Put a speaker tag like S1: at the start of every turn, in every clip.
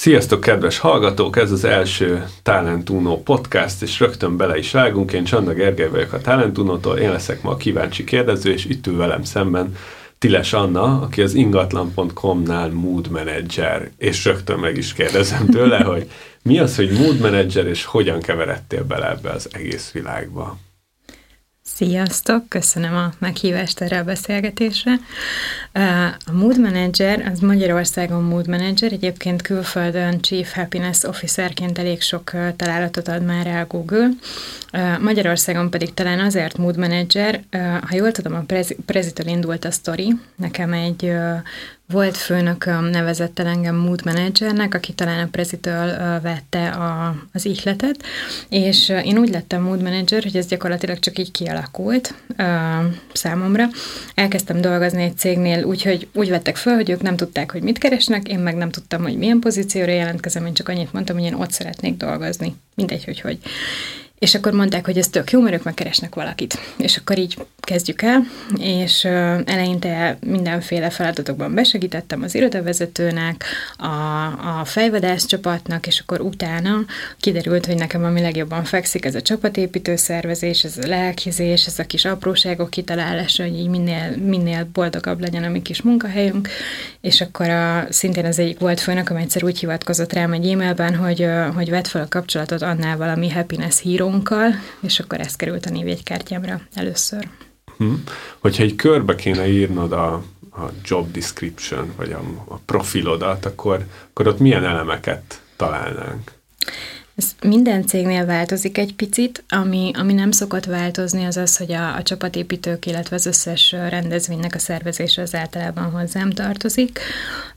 S1: Sziasztok, kedves hallgatók! Ez az első Talentuno podcast, és rögtön bele is vágunk. Én Csanda Gergely vagyok a Talentunótól, én leszek ma a kíváncsi kérdező, és itt ül velem szemben Tiles Anna, aki az ingatlan.com-nál mood manager, és rögtön meg is kérdezem tőle, hogy mi az, hogy mood manager, és hogyan keveredtél bele ebbe az egész világba?
S2: Sziasztok, köszönöm a meghívást erre a beszélgetésre. A Mood Manager, az Magyarországon Mood Manager, egyébként külföldön Chief Happiness Officerként elég sok találatot ad már el Google. Magyarországon pedig talán azért Mood Manager, ha jól tudom, a Prezitől indult a sztori, nekem egy volt főnököm nevezett el engem mood managernek, aki talán a prezitől vette a, az ihletet, és én úgy lettem mood manager, hogy ez gyakorlatilag csak így kialakult uh, számomra. Elkezdtem dolgozni egy cégnél, úgyhogy úgy vettek föl, hogy ők nem tudták, hogy mit keresnek, én meg nem tudtam, hogy milyen pozícióra jelentkezem, én csak annyit mondtam, hogy én ott szeretnék dolgozni. Mindegy, hogy hogy. És akkor mondták, hogy ez tök jó, mert ők megkeresnek valakit. És akkor így kezdjük el, és eleinte mindenféle feladatokban besegítettem az irodavezetőnek, a, a fejvadász csapatnak, és akkor utána kiderült, hogy nekem ami legjobban fekszik, ez a csapatépítő szervezés, ez a lelkizés, ez a kis apróságok kitalálása, hogy így minél, minél boldogabb legyen a mi kis munkahelyünk, és akkor a, szintén az egyik volt főnök, ami egyszer úgy hivatkozott rám egy e-mailben, hogy, hogy vett fel a kapcsolatot annál valami happiness hírónkkal, és akkor ez került a névjegykártyámra először.
S1: Hm. Hogyha egy körbe kéne írnod a, a job description, vagy a, a profilodat, akkor, akkor ott milyen elemeket találnánk?
S2: Ez minden cégnél változik egy picit, ami, ami nem szokott változni, az az, hogy a, a csapatépítők, illetve az összes rendezvénynek a szervezése az általában hozzám tartozik.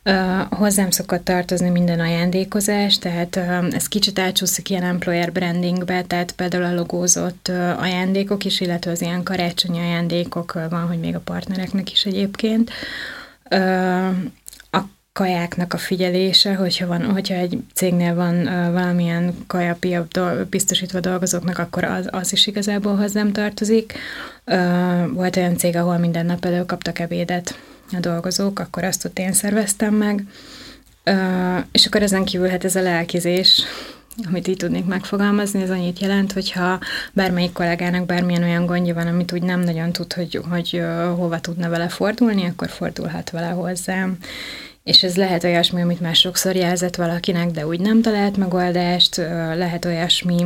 S2: Uh, hozzám szokott tartozni minden ajándékozás, tehát uh, ez kicsit átsúszik ilyen employer brandingbe, tehát például a logózott uh, ajándékok is, illetve az ilyen karácsonyi ajándékok uh, van, hogy még a partnereknek is egyébként. Uh, kajáknak a figyelése, hogyha, van, hogyha egy cégnél van uh, valamilyen kajapiap do- biztosítva dolgozóknak, akkor az, az is igazából hozzám tartozik. Uh, volt olyan cég, ahol minden nap például kaptak ebédet a dolgozók, akkor azt ott én szerveztem meg. És akkor ezen kívül hát ez a lelkizés, amit így tudnék megfogalmazni, ez annyit jelent, hogyha bármelyik kollégának bármilyen olyan gondja van, amit úgy nem nagyon tud, hogy, hogy hova tudna vele fordulni, akkor fordulhat vele hozzám és ez lehet olyasmi, amit már sokszor jelzett valakinek, de úgy nem talált megoldást, lehet olyasmi,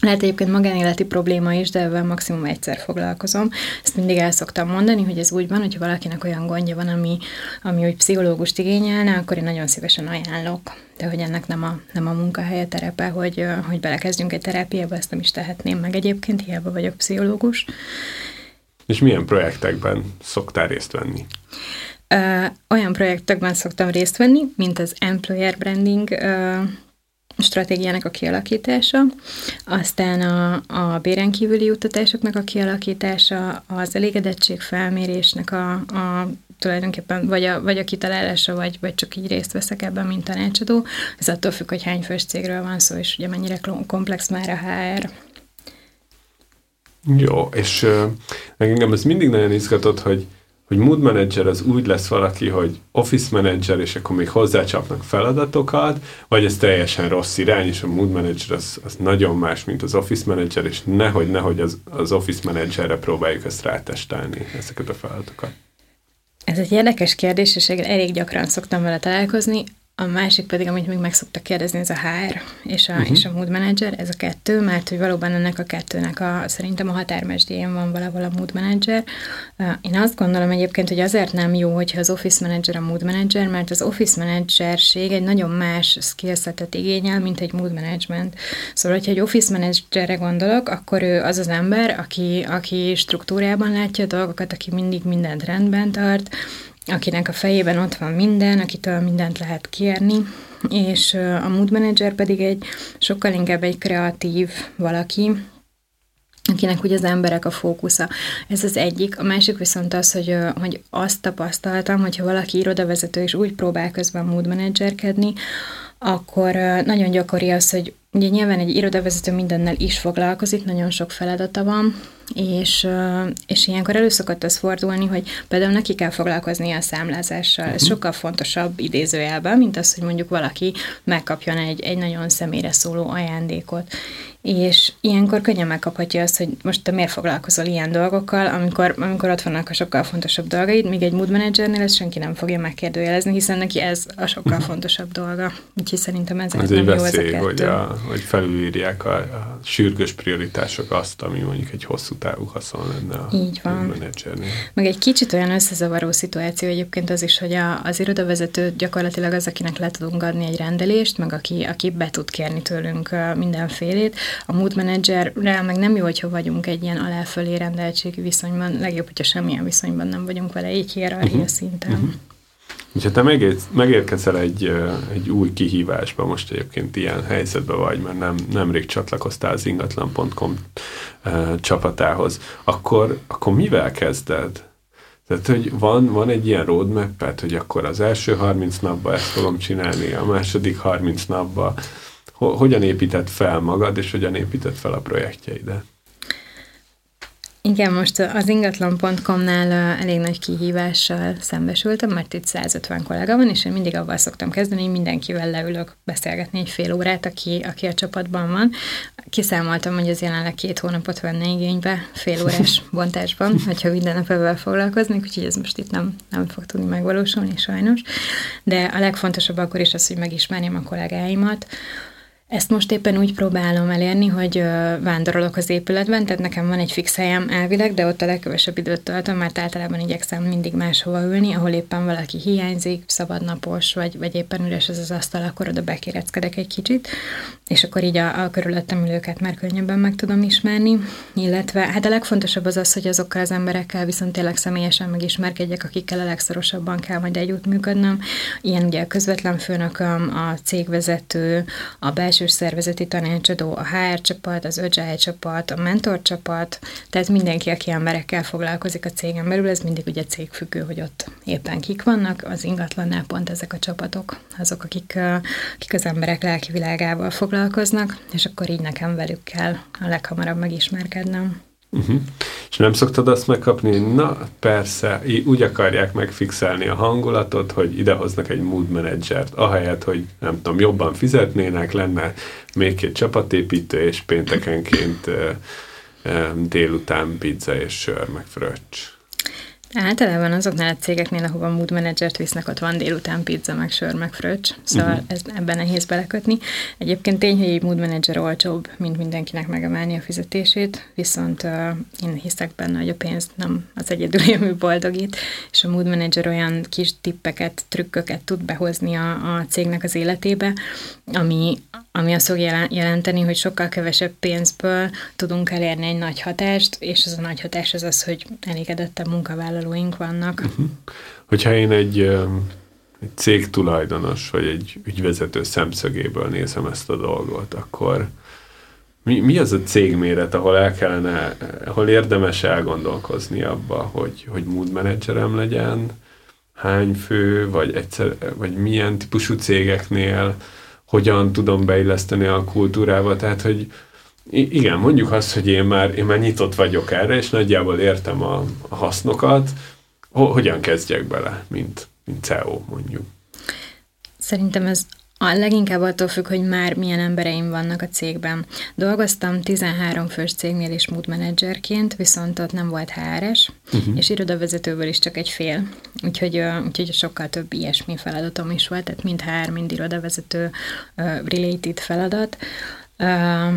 S2: lehet egyébként magánéleti probléma is, de ebben maximum egyszer foglalkozom. Ezt mindig el szoktam mondani, hogy ez úgy van, hogyha valakinek olyan gondja van, ami, ami úgy pszichológust igényelne, akkor én nagyon szívesen ajánlok. De hogy ennek nem a, nem a munkahelye terepe, hogy, hogy belekezdjünk egy terápiába, ezt nem is tehetném meg egyébként, hiába vagyok pszichológus.
S1: És milyen projektekben szoktál részt venni?
S2: Olyan projektekben szoktam részt venni, mint az employer branding stratégiának a kialakítása, aztán a, a béren kívüli juttatásoknak a kialakítása, az elégedettség felmérésnek a, a tulajdonképpen vagy a, vagy a kitalálása, vagy, vagy csak így részt veszek ebben, mint tanácsadó. Ez attól függ, hogy hány fős cégről van szó, és ugye mennyire komplex már a HR.
S1: Jó, és uh, engem ez mindig nagyon izgatott, hogy hogy mood manager az úgy lesz valaki, hogy office manager, és akkor még hozzácsapnak feladatokat, vagy ez teljesen rossz irány, és a mood manager az, az nagyon más, mint az office manager, és nehogy, nehogy az, az office managerre próbáljuk ezt rátestálni, ezeket a feladatokat.
S2: Ez egy érdekes kérdés, és elég gyakran szoktam vele találkozni. A másik pedig, amit még meg szoktak kérdezni, ez a HR és a, uh-huh. és a mood manager, ez a kettő, mert hogy valóban ennek a kettőnek a, szerintem a határmesdjén van valahol a mood manager. Én azt gondolom egyébként, hogy azért nem jó, hogyha az office manager a mood manager, mert az office managerség egy nagyon más skillsetet igényel, mint egy mood management. Szóval, hogyha egy office managerre gondolok, akkor ő az az ember, aki, aki struktúrában látja a dolgokat, aki mindig mindent rendben tart, akinek a fejében ott van minden, akitől mindent lehet kérni, és a mood manager pedig egy sokkal inkább egy kreatív valaki, akinek ugye az emberek a fókusza. Ez az egyik. A másik viszont az, hogy, hogy azt tapasztaltam, hogyha valaki irodavezető és úgy próbál közben mood managerkedni, akkor nagyon gyakori az, hogy Ugye nyilván egy irodavezető mindennel is foglalkozik, nagyon sok feladata van, és, és ilyenkor elő szokott az fordulni, hogy például neki kell foglalkozni a számlázással. Ez uh-huh. sokkal fontosabb idézőjelben, mint az, hogy mondjuk valaki megkapjon egy, egy nagyon személyre szóló ajándékot. És ilyenkor könnyen megkaphatja azt, hogy most te miért foglalkozol ilyen dolgokkal, amikor, amikor ott vannak a sokkal fontosabb dolgaid, míg egy mood managernél ezt senki nem fogja megkérdőjelezni, hiszen neki ez a sokkal fontosabb dolga. Úgyhogy szerintem ez,
S1: ez nem egy veszély, jó hogy, a, hogy felülírják a, a sürgős prioritások azt, ami mondjuk egy hosszú távú haszon lenne a
S2: Így van. menedzsernél. Meg egy kicsit olyan összezavaró szituáció egyébként az is, hogy a, az irodavezető gyakorlatilag az, akinek le tudunk adni egy rendelést, meg aki, aki be tud kérni tőlünk mindenfélét. A mood managerrel meg nem jó, hogyha vagyunk egy ilyen alá-fölé rendeltségi viszonyban, legjobb, hogyha semmilyen viszonyban nem vagyunk vele, így hierarchia uh-huh. szinten. Uh-huh.
S1: Ha te megér, megérkezel egy, egy új kihívásba, most egyébként ilyen helyzetben vagy, mert nem, nemrég csatlakoztál az ingatlan.com csapatához, akkor, akkor mivel kezded? Tehát, hogy van, van egy ilyen roadmap hogy akkor az első 30 napban ezt fogom csinálni, a második 30 napban. Hogyan épített fel magad, és hogyan épített fel a projektjeidet?
S2: Igen, most az ingatlan.com-nál elég nagy kihívással szembesültem, mert itt 150 kollega van, és én mindig avval szoktam kezdeni, hogy mindenkivel leülök beszélgetni egy fél órát, aki, aki a csapatban van. Kiszámoltam, hogy ez jelenleg két hónapot venne igénybe, fél órás bontásban, hogyha minden nap ebben foglalkoznék, úgyhogy ez most itt nem, nem fog tudni megvalósulni sajnos. De a legfontosabb akkor is az, hogy megismerjem a kollégáimat, ezt most éppen úgy próbálom elérni, hogy vándorolok az épületben, tehát nekem van egy fix helyem elvileg, de ott a legkevesebb időt töltöm, mert általában igyekszem mindig máshova ülni, ahol éppen valaki hiányzik, szabadnapos, vagy, vagy éppen üres ez az asztal, akkor oda bekéreckedek egy kicsit, és akkor így a, a körülöttem ülőket már könnyebben meg tudom ismerni, illetve hát a legfontosabb az az, hogy azokkal az emberekkel viszont tényleg személyesen megismerkedjek, akikkel a legszorosabban kell majd együttműködnöm. Ilyen ugye a közvetlen főnököm, a cégvezető, a belső belső szervezeti tanácsadó, a HR csapat, az Agile csapat, a mentor csapat, tehát mindenki, aki emberekkel foglalkozik a cégen belül, ez mindig ugye cégfüggő, hogy ott éppen kik vannak, az ingatlannál pont ezek a csapatok, azok, akik, akik az emberek lelki világával foglalkoznak, és akkor így nekem velük kell a leghamarabb megismerkednem.
S1: Uh-huh. És nem szoktad azt megkapni, na persze, úgy akarják megfixelni a hangulatot, hogy idehoznak egy mood managert, ahelyett, hogy nem tudom, jobban fizetnének, lenne még két csapatépítő, és péntekenként délután pizza és sör, meg fröccs.
S2: Általában azoknál a cégeknél, ahova mood managert visznek, ott van délután pizza, meg sör, meg fröccs, szóval uh-huh. ez, ebben nehéz belekötni. Egyébként tény, hogy egy mood manager olcsóbb, mint mindenkinek megemelni a fizetését, viszont uh, én hiszek benne, hogy a pénz nem az egyedül ami boldogít, és a mood manager olyan kis tippeket, trükköket tud behozni a, a cégnek az életébe, ami, ami azt fog jelenteni, hogy sokkal kevesebb pénzből tudunk elérni egy nagy hatást, és az a nagy hatás az az, hogy elégedettebb munkavállalóink vannak.
S1: Hogyha én egy, egy cég tulajdonos, vagy egy ügyvezető szemszögéből nézem ezt a dolgot, akkor mi, mi az a cégméret, ahol el kellene, ahol érdemes elgondolkozni abba, hogy, hogy mood managerem legyen, hány fő, vagy, egyszer, vagy milyen típusú cégeknél, hogyan tudom beilleszteni a kultúrába, tehát, hogy igen, mondjuk azt, hogy én már, én már nyitott vagyok erre, és nagyjából értem a, a hasznokat, hogyan kezdjek bele, mint, mint CEO mondjuk.
S2: Szerintem ez a leginkább attól függ, hogy már milyen embereim vannak a cégben. Dolgoztam 13 fős cégnél is mood managerként, viszont ott nem volt HR-es, uh-huh. és irodavezetőből is csak egy fél. Úgyhogy, úgyhogy sokkal több ilyesmi feladatom is volt, tehát mind HR, mind irodavezető uh, related feladat. Uh,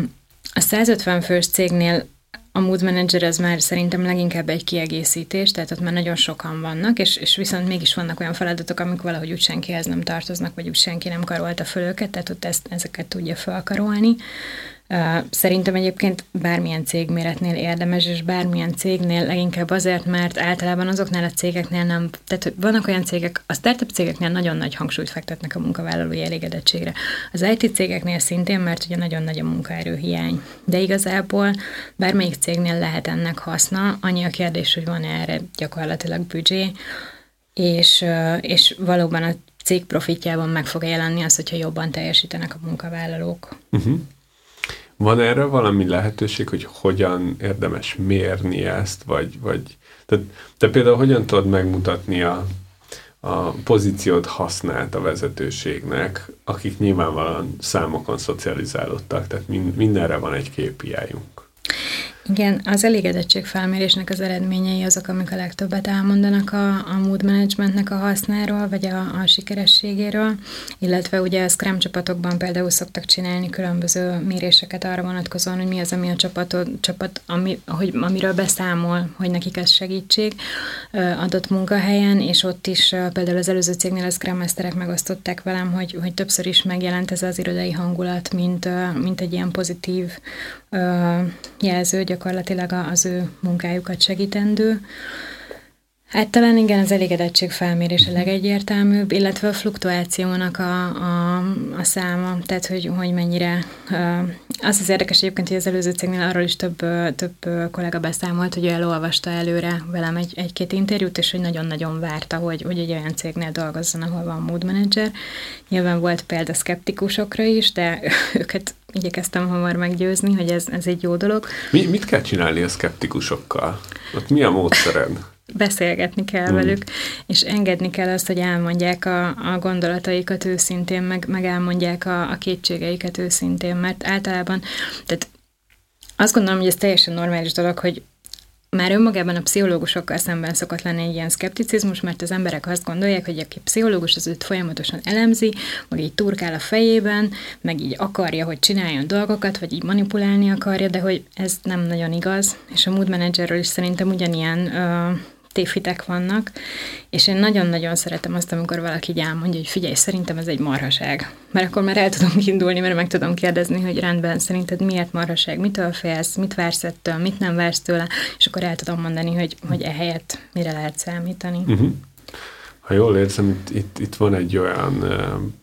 S2: a 150 fős cégnél a Mood Manager az már szerintem leginkább egy kiegészítés, tehát ott már nagyon sokan vannak, és, és viszont mégis vannak olyan feladatok, amik valahogy úgy senkihez nem tartoznak, vagy úgy senki nem karolta föl őket, tehát ott ezt, ezeket tudja felkarolni. Szerintem egyébként bármilyen cégméretnél érdemes, és bármilyen cégnél leginkább azért, mert általában azoknál a cégeknél nem, tehát vannak olyan cégek, a startup cégeknél nagyon nagy hangsúlyt fektetnek a munkavállalói elégedettségre. Az IT cégeknél szintén, mert ugye nagyon nagy a munkaerőhiány. De igazából bármelyik cégnél lehet ennek haszna, annyi a kérdés, hogy van erre gyakorlatilag büdzsé, és, és valóban a cég profitjában meg fog jelenni az, hogyha jobban teljesítenek a munkavállalók. Uh-huh.
S1: Van erre valami lehetőség, hogy hogyan érdemes mérni ezt, vagy, vagy te, te például hogyan tudod megmutatni a, a pozíciót használt a vezetőségnek, akik nyilvánvalóan számokon szocializálódtak, tehát mindenre van egy KPI-unk.
S2: Igen, az elégedettség felmérésnek az eredményei azok, amik a legtöbbet elmondanak a, a mood managementnek a hasznáról, vagy a, a sikerességéről, illetve ugye a Scrum csapatokban például szoktak csinálni különböző méréseket arra vonatkozóan, hogy mi az, ami a csapatot, csapat, ami, hogy, amiről beszámol, hogy nekik ez segítség adott munkahelyen, és ott is például az előző cégnél a Scrum Masterek megosztották velem, hogy, hogy többször is megjelent ez az irodai hangulat, mint, mint egy ilyen pozitív jelző gyakorlatilag az ő munkájukat segítendő. Hát talán igen, az elégedettség felmérés a legegyértelműbb, illetve a fluktuációnak a, a, a száma, tehát hogy, hogy mennyire... Az az érdekes egyébként, hogy az előző cégnél arról is több, több kollega beszámolt, hogy ő elolvasta előre velem egy, egy-két interjút, és hogy nagyon-nagyon várta, hogy, hogy egy olyan cégnél dolgozzon, ahol van mood manager. Nyilván volt példa szkeptikusokra is, de őket igyekeztem hamar meggyőzni, hogy ez, ez egy jó dolog.
S1: Mi, mit kell csinálni a szkeptikusokkal? Ott mi a módszered?
S2: Beszélgetni kell hmm. velük, és engedni kell azt, hogy elmondják a, a gondolataikat őszintén, meg, meg elmondják a, a kétségeiket őszintén, mert általában, tehát azt gondolom, hogy ez teljesen normális dolog, hogy már önmagában a pszichológusokkal szemben szokott lenni egy ilyen szkepticizmus, mert az emberek azt gondolják, hogy aki pszichológus az őt folyamatosan elemzi, vagy így turkál a fejében, meg így akarja, hogy csináljon dolgokat, vagy így manipulálni akarja, de hogy ez nem nagyon igaz, és a mood managerről is szerintem ugyanilyen uh, tévhitek vannak, és én nagyon-nagyon szeretem azt, amikor valaki így elmondja, hogy figyelj, szerintem ez egy marhaság. Mert akkor már el tudom indulni, mert meg tudom kérdezni, hogy rendben, szerinted miért marhaság, mitől félsz, mit vársz ettől, mit nem vársz tőle, és akkor el tudom mondani, hogy, hogy ehelyett mire lehet számítani. Uh-huh.
S1: Ha jól érzem, itt, itt, itt van egy olyan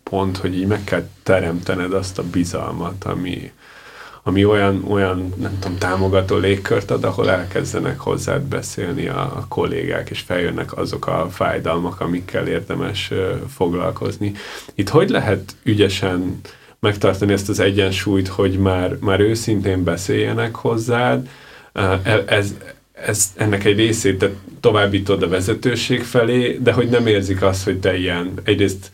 S1: pont, hogy így meg kell teremtened azt a bizalmat, ami, ami olyan, olyan, nem tudom, támogató légkört ad, ahol elkezdenek hozzád beszélni a, a kollégák, és feljönnek azok a fájdalmak, amikkel érdemes uh, foglalkozni. Itt hogy lehet ügyesen megtartani ezt az egyensúlyt, hogy már, már őszintén beszéljenek hozzád, uh, ez, ez, ennek egy részét te továbbítod a vezetőség felé, de hogy nem érzik azt, hogy te ilyen egyrészt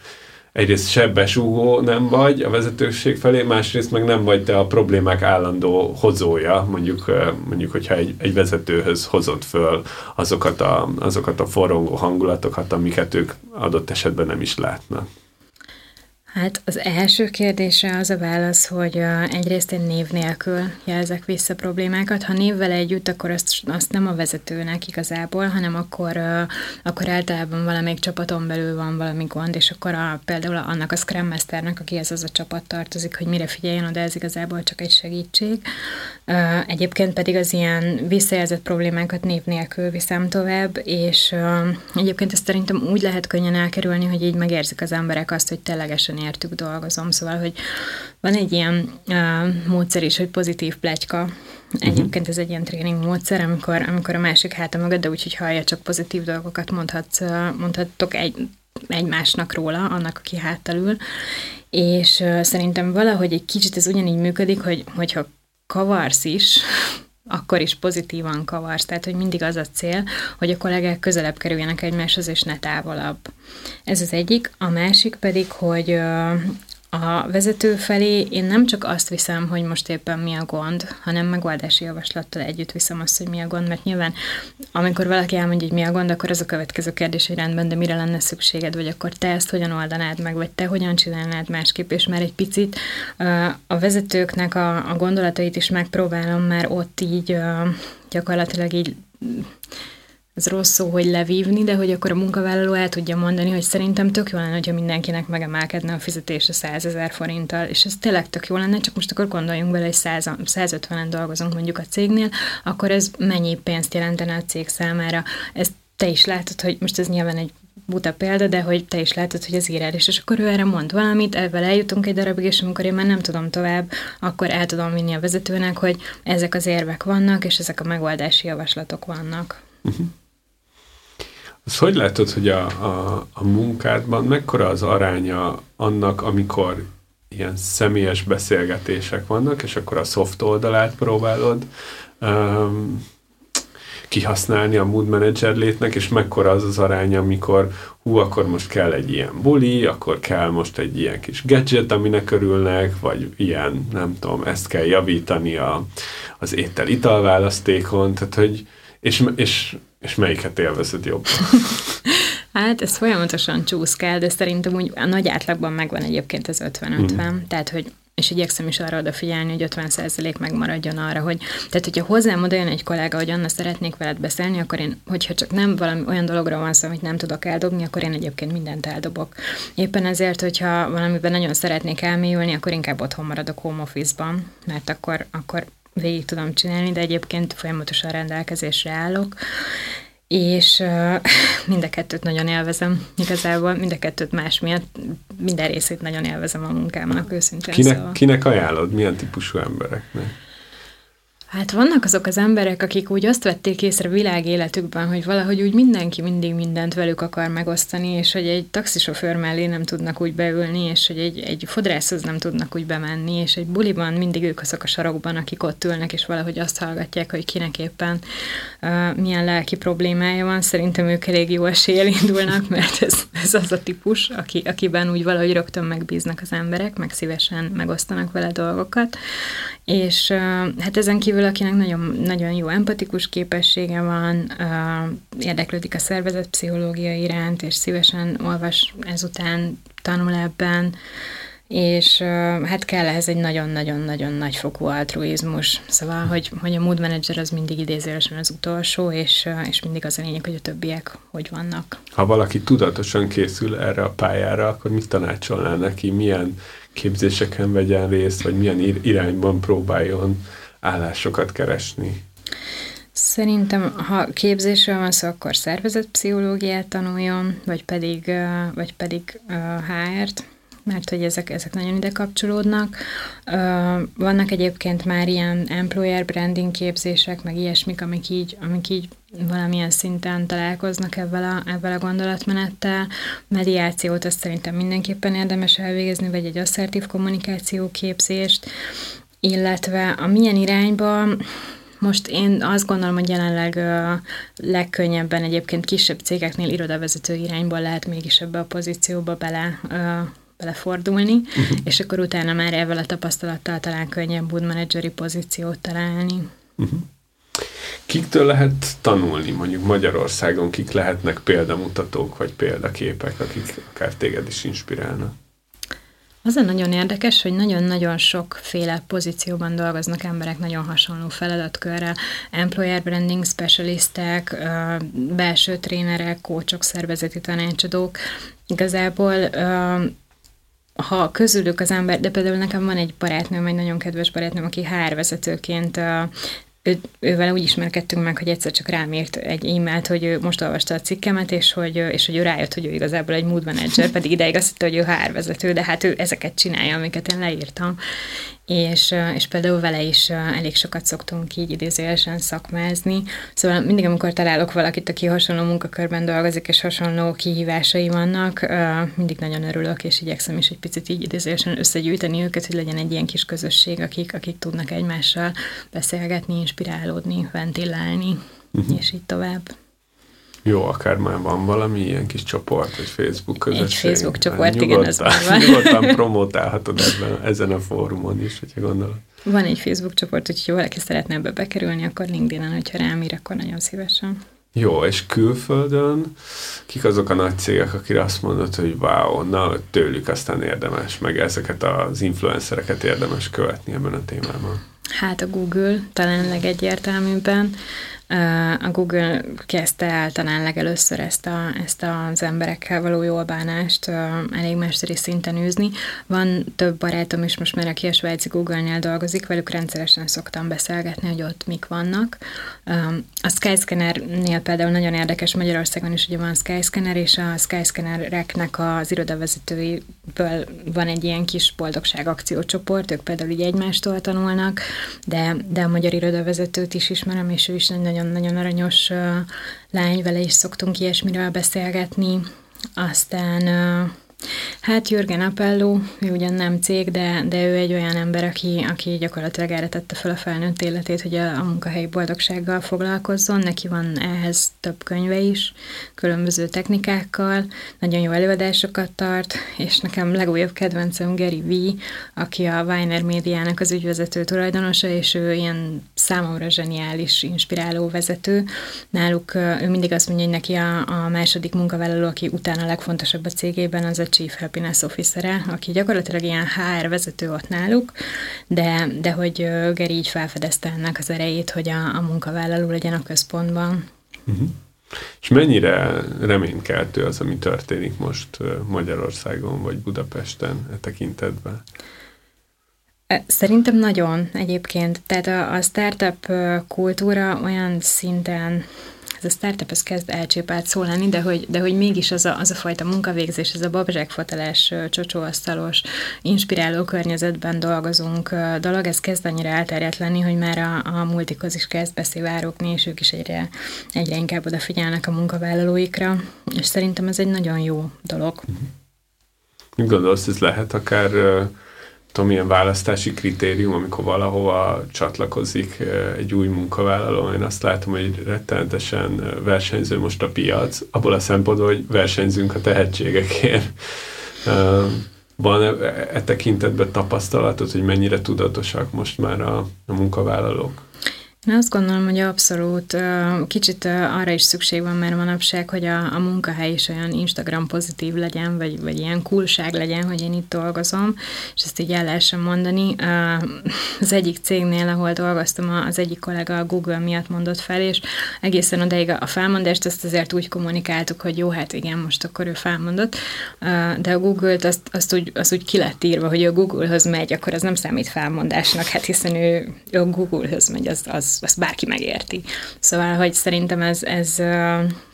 S1: egyrészt sebbesúgó nem vagy a vezetőség felé, másrészt meg nem vagy te a problémák állandó hozója, mondjuk, mondjuk hogyha egy, egy vezetőhöz hozod föl azokat a, azokat a forrongó hangulatokat, amiket ők adott esetben nem is látnak.
S2: Hát az első kérdésre az a válasz, hogy egyrészt én név nélkül jelzek vissza problémákat. Ha névvel együtt, akkor azt, azt nem a vezetőnek igazából, hanem akkor, akkor általában valamelyik csapaton belül van valami gond, és akkor a, például annak a Scrum Masternek, aki ez az a csapat tartozik, hogy mire figyeljen oda, ez igazából csak egy segítség. Egyébként pedig az ilyen visszajelzett problémákat név nélkül viszem tovább, és egyébként ezt szerintem úgy lehet könnyen elkerülni, hogy így megérzik az emberek azt, hogy ténylegesen értük dolgozom. Szóval, hogy van egy ilyen uh, módszer is, hogy pozitív plegyka. Egyébként ez egy ilyen tréning módszer, amikor, amikor a másik háta mögött, de úgy, hogy hallja, csak pozitív dolgokat mondhat, mondhattok egy, egymásnak róla, annak, aki háttal ül. És uh, szerintem valahogy egy kicsit ez ugyanígy működik, hogy, hogyha kavarsz is, akkor is pozitívan kavarsz. Tehát, hogy mindig az a cél, hogy a kollégák közelebb kerüljenek egymáshoz, és ne távolabb. Ez az egyik. A másik pedig, hogy a vezető felé én nem csak azt viszem, hogy most éppen mi a gond, hanem megoldási javaslattal együtt viszem azt, hogy mi a gond, mert nyilván amikor valaki elmondja, hogy mi a gond, akkor az a következő kérdés, hogy rendben, de mire lenne szükséged, vagy akkor te ezt hogyan oldanád meg, vagy te hogyan csinálnád másképp, és már egy picit a vezetőknek a, a gondolatait is megpróbálom már ott így gyakorlatilag így ez rossz szó, hogy levívni, de hogy akkor a munkavállaló el tudja mondani, hogy szerintem tök jó lenne, hogyha mindenkinek megemelkedne a fizetése 100 ezer forinttal, és ez tényleg tök jó lenne, csak most akkor gondoljunk bele, hogy 100, 150-en dolgozunk mondjuk a cégnél, akkor ez mennyi pénzt jelentene a cég számára. Ezt te is látod, hogy most ez nyilván egy buta példa, de hogy te is látod, hogy ez irreális, és akkor ő erre mond valamit, ebben eljutunk egy darabig, és amikor én már nem tudom tovább, akkor el tudom vinni a vezetőnek, hogy ezek az érvek vannak, és ezek a megoldási javaslatok vannak. Uh-huh.
S1: Az hogy látod, hogy a, a, a munkádban mekkora az aránya annak, amikor ilyen személyes beszélgetések vannak, és akkor a soft oldalát próbálod um, kihasználni a mood manager létnek, és mekkora az az arány, amikor hú, akkor most kell egy ilyen buli, akkor kell most egy ilyen kis gadget, aminek örülnek, vagy ilyen, nem tudom, ezt kell javítani a, az étel-ital választékon, tehát hogy, és, és, és melyiket élvezed jobban?
S2: Hát ez folyamatosan csúszkál, de szerintem úgy a nagy átlagban megvan egyébként az 50-50. Mm. Tehát, hogy és igyekszem is arra odafigyelni, hogy 50% megmaradjon arra, hogy tehát, hogyha hozzám oda jön egy kollega, hogy Anna, szeretnék veled beszélni, akkor én, hogyha csak nem valami olyan dologra van szó, amit nem tudok eldobni, akkor én egyébként mindent eldobok. Éppen ezért, hogyha valamiben nagyon szeretnék elmélyülni, akkor inkább otthon maradok home office-ban, mert akkor, akkor végig tudom csinálni, de egyébként folyamatosan rendelkezésre állok, és mind a kettőt nagyon élvezem igazából, mind a kettőt más miatt, minden részét nagyon élvezem a munkámnak őszintén.
S1: Kinek, szóval. kinek ajánlod? Milyen típusú embereknek?
S2: Hát vannak azok az emberek, akik úgy azt vették észre világ életükben, hogy valahogy úgy mindenki mindig mindent velük akar megosztani, és hogy egy taxisofőr mellé nem tudnak úgy beülni, és hogy egy, egy fodrászhoz nem tudnak úgy bemenni, és egy buliban mindig ők azok a sarokban, akik ott ülnek, és valahogy azt hallgatják, hogy kinek éppen uh, milyen lelki problémája van. Szerintem ők elég jó eséllyel indulnak, mert ez, ez az a típus, aki, akiben úgy valahogy rögtön megbíznak az emberek, meg szívesen megosztanak vele dolgokat. És uh, hát ezen kívül például, akinek nagyon, nagyon jó empatikus képessége van, érdeklődik a szervezetpszichológia iránt, és szívesen olvas ezután, tanul ebben, és hát kell ehhez egy nagyon-nagyon-nagyon nagy fokú altruizmus. Szóval, hogy, hogy a mood manager az mindig idézősen az utolsó, és, és mindig az a lényeg, hogy a többiek hogy vannak.
S1: Ha valaki tudatosan készül erre a pályára, akkor mit tanácsolnál neki? Milyen képzéseken vegyen részt, vagy milyen irányban próbáljon állásokat keresni?
S2: Szerintem, ha képzésről van szó, akkor szervezetpszichológiát tanuljon, vagy pedig, vagy pedig HR-t, mert hogy ezek, ezek nagyon ide kapcsolódnak. Vannak egyébként már ilyen employer branding képzések, meg ilyesmik, amik így, amik így valamilyen szinten találkoznak ebben a, ebben a gondolatmenettel. Mediációt azt szerintem mindenképpen érdemes elvégezni, vagy egy asszertív kommunikáció képzést illetve a milyen irányba most én azt gondolom, hogy jelenleg a legkönnyebben egyébként kisebb cégeknél irodavezető irányból lehet mégis ebbe a pozícióba bele belefordulni, uh-huh. és akkor utána már ezzel a tapasztalattal talán könnyebb wood manageri pozíciót találni. Uh-huh.
S1: Kiktől lehet tanulni, mondjuk Magyarországon, kik lehetnek példamutatók vagy példaképek, akik akár téged is inspirálnak?
S2: Az a nagyon érdekes, hogy nagyon-nagyon sokféle pozícióban dolgoznak emberek nagyon hasonló feladatkörrel. Employer branding specialistek, belső trénerek, kócsok, szervezeti tanácsadók. Igazából ha közülük az ember, de például nekem van egy barátnőm, egy nagyon kedves barátnőm, aki HR vezetőként ő, ővel úgy ismerkedtünk meg, hogy egyszer csak rám írt egy e-mailt, hogy ő most olvasta a cikkemet, és hogy, és hogy ő rájött, hogy ő igazából egy mood manager, pedig ideig azt hitte, hogy ő HR vezető, de hát ő ezeket csinálja, amiket én leírtam és, és például vele is elég sokat szoktunk így idézőjelesen szakmázni. Szóval mindig, amikor találok valakit, aki hasonló munkakörben dolgozik, és hasonló kihívásai vannak, mindig nagyon örülök, és igyekszem is egy picit így idézőjelesen összegyűjteni őket, hogy legyen egy ilyen kis közösség, akik, akik tudnak egymással beszélgetni, inspirálódni, ventilálni, uh-huh. és így tovább.
S1: Jó, akár már van valami ilyen kis csoport, egy Facebook közösség.
S2: Egy Facebook csoport, hát, igen, ez
S1: van. Nyugodtan promotálhatod ebben, ezen a fórumon is, hogyha gondolod.
S2: Van egy Facebook csoport, úgyhogy valaki szeretne ebbe bekerülni, akkor LinkedIn-en, hogyha rám ír, akkor nagyon szívesen.
S1: Jó, és külföldön kik azok a nagy cégek, akire azt mondod, hogy wow, na tőlük aztán érdemes, meg ezeket az influencereket érdemes követni ebben a témában?
S2: Hát a Google talán legegyértelműbben. A Google kezdte el talán legelőször ezt, a, ezt az emberekkel való jól bánást elég mesteri szinten űzni. Van több barátom is most már, aki a svájci Google-nél dolgozik, velük rendszeresen szoktam beszélgetni, hogy ott mik vannak. A Skyscanner-nél például nagyon érdekes, Magyarországon is ugye van Skyscanner, és a Skyscannereknek az irodavezetőiből van egy ilyen kis boldogság akciócsoport, ők például így egymástól tanulnak, de, de a magyar irodavezetőt is ismerem, és ő is nagyon nagyon-nagyon aranyos lány, vele is szoktunk ilyesmiről beszélgetni. Aztán Hát Jürgen Appello, ő ugyan nem cég, de, de ő egy olyan ember, aki, aki gyakorlatilag erre tette fel a felnőtt életét, hogy a, a munkahelyi boldogsággal foglalkozzon. Neki van ehhez több könyve is, különböző technikákkal, nagyon jó előadásokat tart, és nekem legújabb kedvencem Gary V, aki a Weiner médiának az ügyvezető tulajdonosa, és ő ilyen számomra zseniális, inspiráló vezető. Náluk ő mindig azt mondja, hogy neki a, a második munkavállaló, aki utána a legfontosabb a cégében, az a Chief Happiness officer aki gyakorlatilag ilyen HR vezető ott náluk, de, de hogy Geri így felfedezte ennek az erejét, hogy a, a munkavállaló legyen a központban.
S1: Uh-huh. És mennyire reménykeltő az, ami történik most Magyarországon vagy Budapesten e tekintetben?
S2: Szerintem nagyon egyébként. Tehát a, a startup kultúra olyan szinten ez a startup ez kezd elcsépelt szó lenni, de hogy, de hogy mégis az a, az a fajta munkavégzés, ez a babzsákfotelás, csocsóasztalos, inspiráló környezetben dolgozunk dolog, ez kezd annyira elterjedt lenni, hogy már a, a multikhoz is kezd beszivárogni, és ők is egyre, egyre inkább odafigyelnek a munkavállalóikra, és szerintem ez egy nagyon jó dolog.
S1: Mit gondolsz, ez lehet akár tudom, ilyen választási kritérium, amikor valahova csatlakozik egy új munkavállaló, én azt látom, hogy rettenetesen versenyző most a piac, abból a szempontból, hogy versenyzünk a tehetségekért. Van e, e tekintetben tapasztalatod, hogy mennyire tudatosak most már a, a munkavállalók?
S2: Azt gondolom, hogy abszolút kicsit arra is szükség van, mert manapság, hogy a, a munkahely is olyan Instagram pozitív legyen, vagy, vagy ilyen coolság legyen, hogy én itt dolgozom, és ezt így el lehessen mondani. Az egyik cégnél, ahol dolgoztam, az egyik kollega a Google miatt mondott fel, és egészen odaig a felmondást azt azért úgy kommunikáltuk, hogy jó, hát igen, most akkor ő felmondott, de a Google-t azt, azt, úgy, azt úgy ki lett írva, hogy a Google-höz megy, akkor az nem számít felmondásnak, hát hiszen ő, ő a Google-höz megy, az, az azt, bárki megérti. Szóval, hogy szerintem ez, ez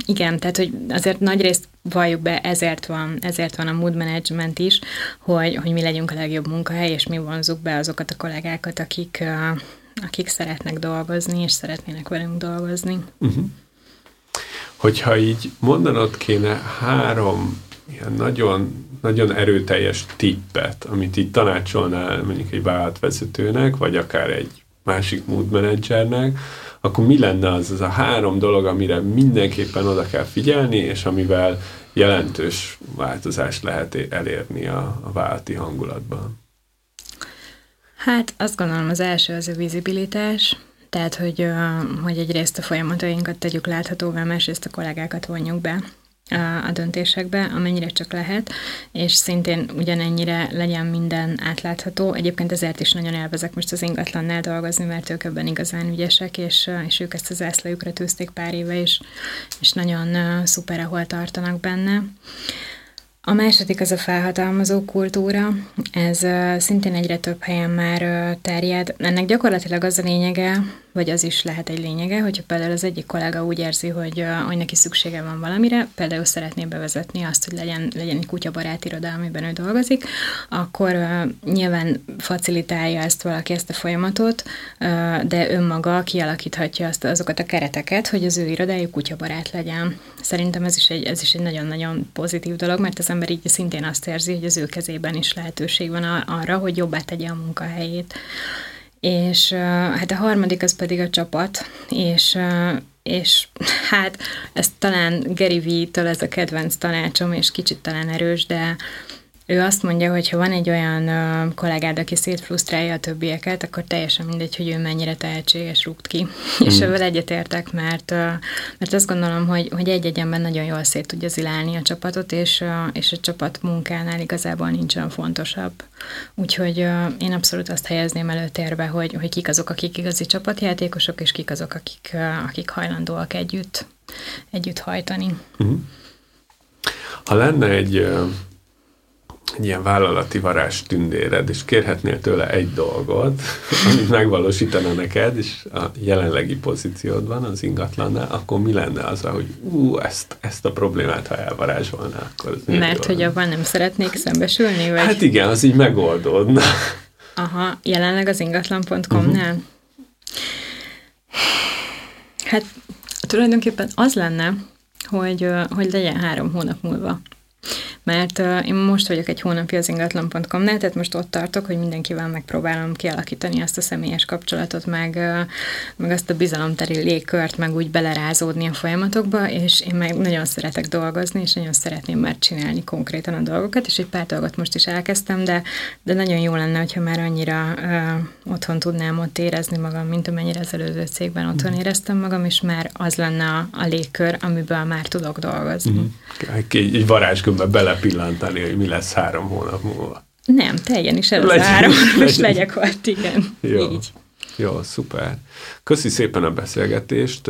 S2: igen, tehát, hogy azért nagy részt valljuk be, ezért van, ezért van a mood management is, hogy, hogy mi legyünk a legjobb munkahely, és mi vonzuk be azokat a kollégákat, akik, akik szeretnek dolgozni, és szeretnének velünk dolgozni. Uh-huh.
S1: Hogyha így mondanod kéne három ilyen nagyon, nagyon erőteljes tippet, amit így tanácsolnál mondjuk egy vállalatvezetőnek, vagy akár egy másik mood managernek, akkor mi lenne az, az a három dolog, amire mindenképpen oda kell figyelni, és amivel jelentős változást lehet elérni a, a válti hangulatban?
S2: Hát azt gondolom az első az a vizibilitás, tehát hogy, hogy egyrészt a folyamatainkat tegyük láthatóvá, másrészt a kollégákat vonjuk be a döntésekbe, amennyire csak lehet, és szintén ugyanennyire legyen minden átlátható. Egyébként ezért is nagyon elvezek most az ingatlannál dolgozni, mert ők ebben igazán ügyesek, és, és ők ezt az ászlajukra tűzték pár éve, és, és nagyon szuper, ahol tartanak benne. A második az a felhatalmazó kultúra, ez szintén egyre több helyen már terjed. Ennek gyakorlatilag az a lényege, vagy az is lehet egy lényege, hogyha például az egyik kollega úgy érzi, hogy, hogy neki szüksége van valamire, például szeretné bevezetni azt, hogy legyen, legyen egy kutyabarát iroda, amiben ő dolgozik, akkor uh, nyilván facilitálja ezt valaki, ezt a folyamatot, uh, de önmaga kialakíthatja azt, azokat a kereteket, hogy az ő irodájuk kutyabarát legyen. Szerintem ez is egy, ez is egy nagyon-nagyon pozitív dolog, mert az ember így szintén azt érzi, hogy az ő kezében is lehetőség van arra, hogy jobbá tegye a munkahelyét. És hát a harmadik az pedig a csapat, és és hát ez talán Gary V-től ez a kedvenc tanácsom, és kicsit talán erős, de ő azt mondja, hogy ha van egy olyan uh, kollégád, aki szétfrusztrálja a többieket, akkor teljesen mindegy, hogy ő mennyire tehetséges rúgt ki. Mm. És ezzel egyetértek, mert, uh, mert azt gondolom, hogy, hogy egy egyenben nagyon jól szét tudja zilálni a csapatot, és, uh, és a csapat munkánál igazából nincs olyan fontosabb. Úgyhogy uh, én abszolút azt helyezném előtérbe, hogy, hogy kik azok, akik igazi csapatjátékosok, és kik azok, akik, uh, akik hajlandóak együtt, együtt hajtani. Mm.
S1: Ha lenne egy egy ilyen vállalati varázs tündéred, és kérhetnél tőle egy dolgot, amit megvalósítana neked, és a jelenlegi pozíciódban az ingatlannál, akkor mi lenne az, hogy ú, ezt, ezt a problémát, ha elvarázsolná, akkor az
S2: Mert hogy abban nem szeretnék szembesülni? Vagy?
S1: Hát igen, az így megoldódna.
S2: Aha, jelenleg az ingatlan.com-nál? Uh-huh. Hát tulajdonképpen az lenne, hogy, hogy legyen három hónap múlva mert uh, én most vagyok egy hónapja az ingatlan.com-nál, tehát most ott tartok, hogy mindenkivel megpróbálom kialakítani azt a személyes kapcsolatot, meg, uh, meg azt a bizalomteri légkört, meg úgy belerázódni a folyamatokba, és én meg nagyon szeretek dolgozni, és nagyon szeretném már csinálni konkrétan a dolgokat, és egy pár dolgot most is elkezdtem, de, de nagyon jó lenne, hogyha már annyira uh, otthon tudnám ott érezni magam, mint amennyire az előző cégben otthon mm. éreztem magam, és már az lenne a, a légkör, amiből már tudok dolgozni. Mm.
S1: Egy, egy varázsgömbbe belepillantani, hogy mi lesz három hónap múlva.
S2: Nem, teljen is el az áram, és legyek ott, igen.
S1: Jó. Így. Jó, szuper. Köszi szépen a beszélgetést.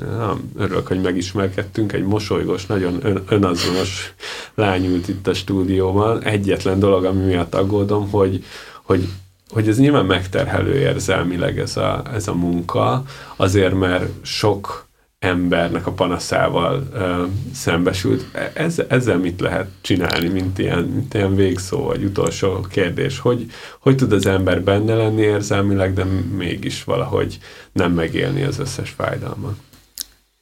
S1: Ja, örülök, hogy megismerkedtünk. Egy mosolygós, nagyon ön, önazonos lány ült itt a stúdióban. Egyetlen dolog, ami miatt aggódom, hogy, hogy hogy ez nyilván megterhelő érzelmileg ez a, ez a munka, azért mert sok embernek a panaszával ö, szembesült. E, ez, ezzel mit lehet csinálni, mint ilyen, mint ilyen végszó, vagy utolsó kérdés? Hogy, hogy tud az ember benne lenni érzelmileg, de mégis valahogy nem megélni az összes fájdalmat?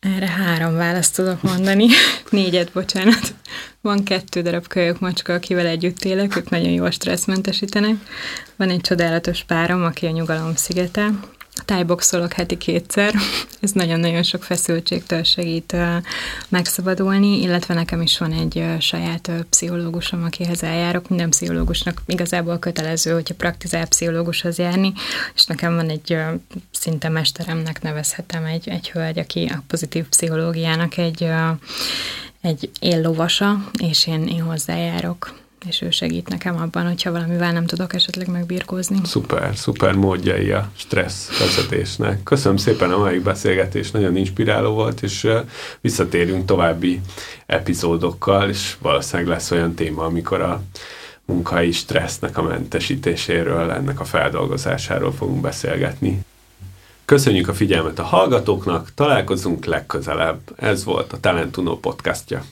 S2: Erre három választ tudok mondani. Négyet, bocsánat. Van kettő darab kölyök macska, akivel együtt élek, ők nagyon jól stresszmentesítenek. Van egy csodálatos párom, aki a nyugalom szigete, tájboxolok heti kétszer, ez nagyon-nagyon sok feszültségtől segít megszabadulni, illetve nekem is van egy saját pszichológusom, akihez eljárok. Minden pszichológusnak igazából kötelező, hogyha praktizál pszichológushoz járni, és nekem van egy szinte mesteremnek nevezhetem egy, egy hölgy, aki a pozitív pszichológiának egy, egy éllovasa, és én, én hozzájárok és ő segít nekem abban, hogyha valamivel nem tudok esetleg megbírkózni.
S1: Szuper, szuper módjai a stressz vezetésnek. Köszönöm szépen a mai beszélgetés, nagyon inspiráló volt, és visszatérünk további epizódokkal, és valószínűleg lesz olyan téma, amikor a munkai stressznek a mentesítéséről, ennek a feldolgozásáról fogunk beszélgetni. Köszönjük a figyelmet a hallgatóknak, találkozunk legközelebb. Ez volt a Talentuno podcastja.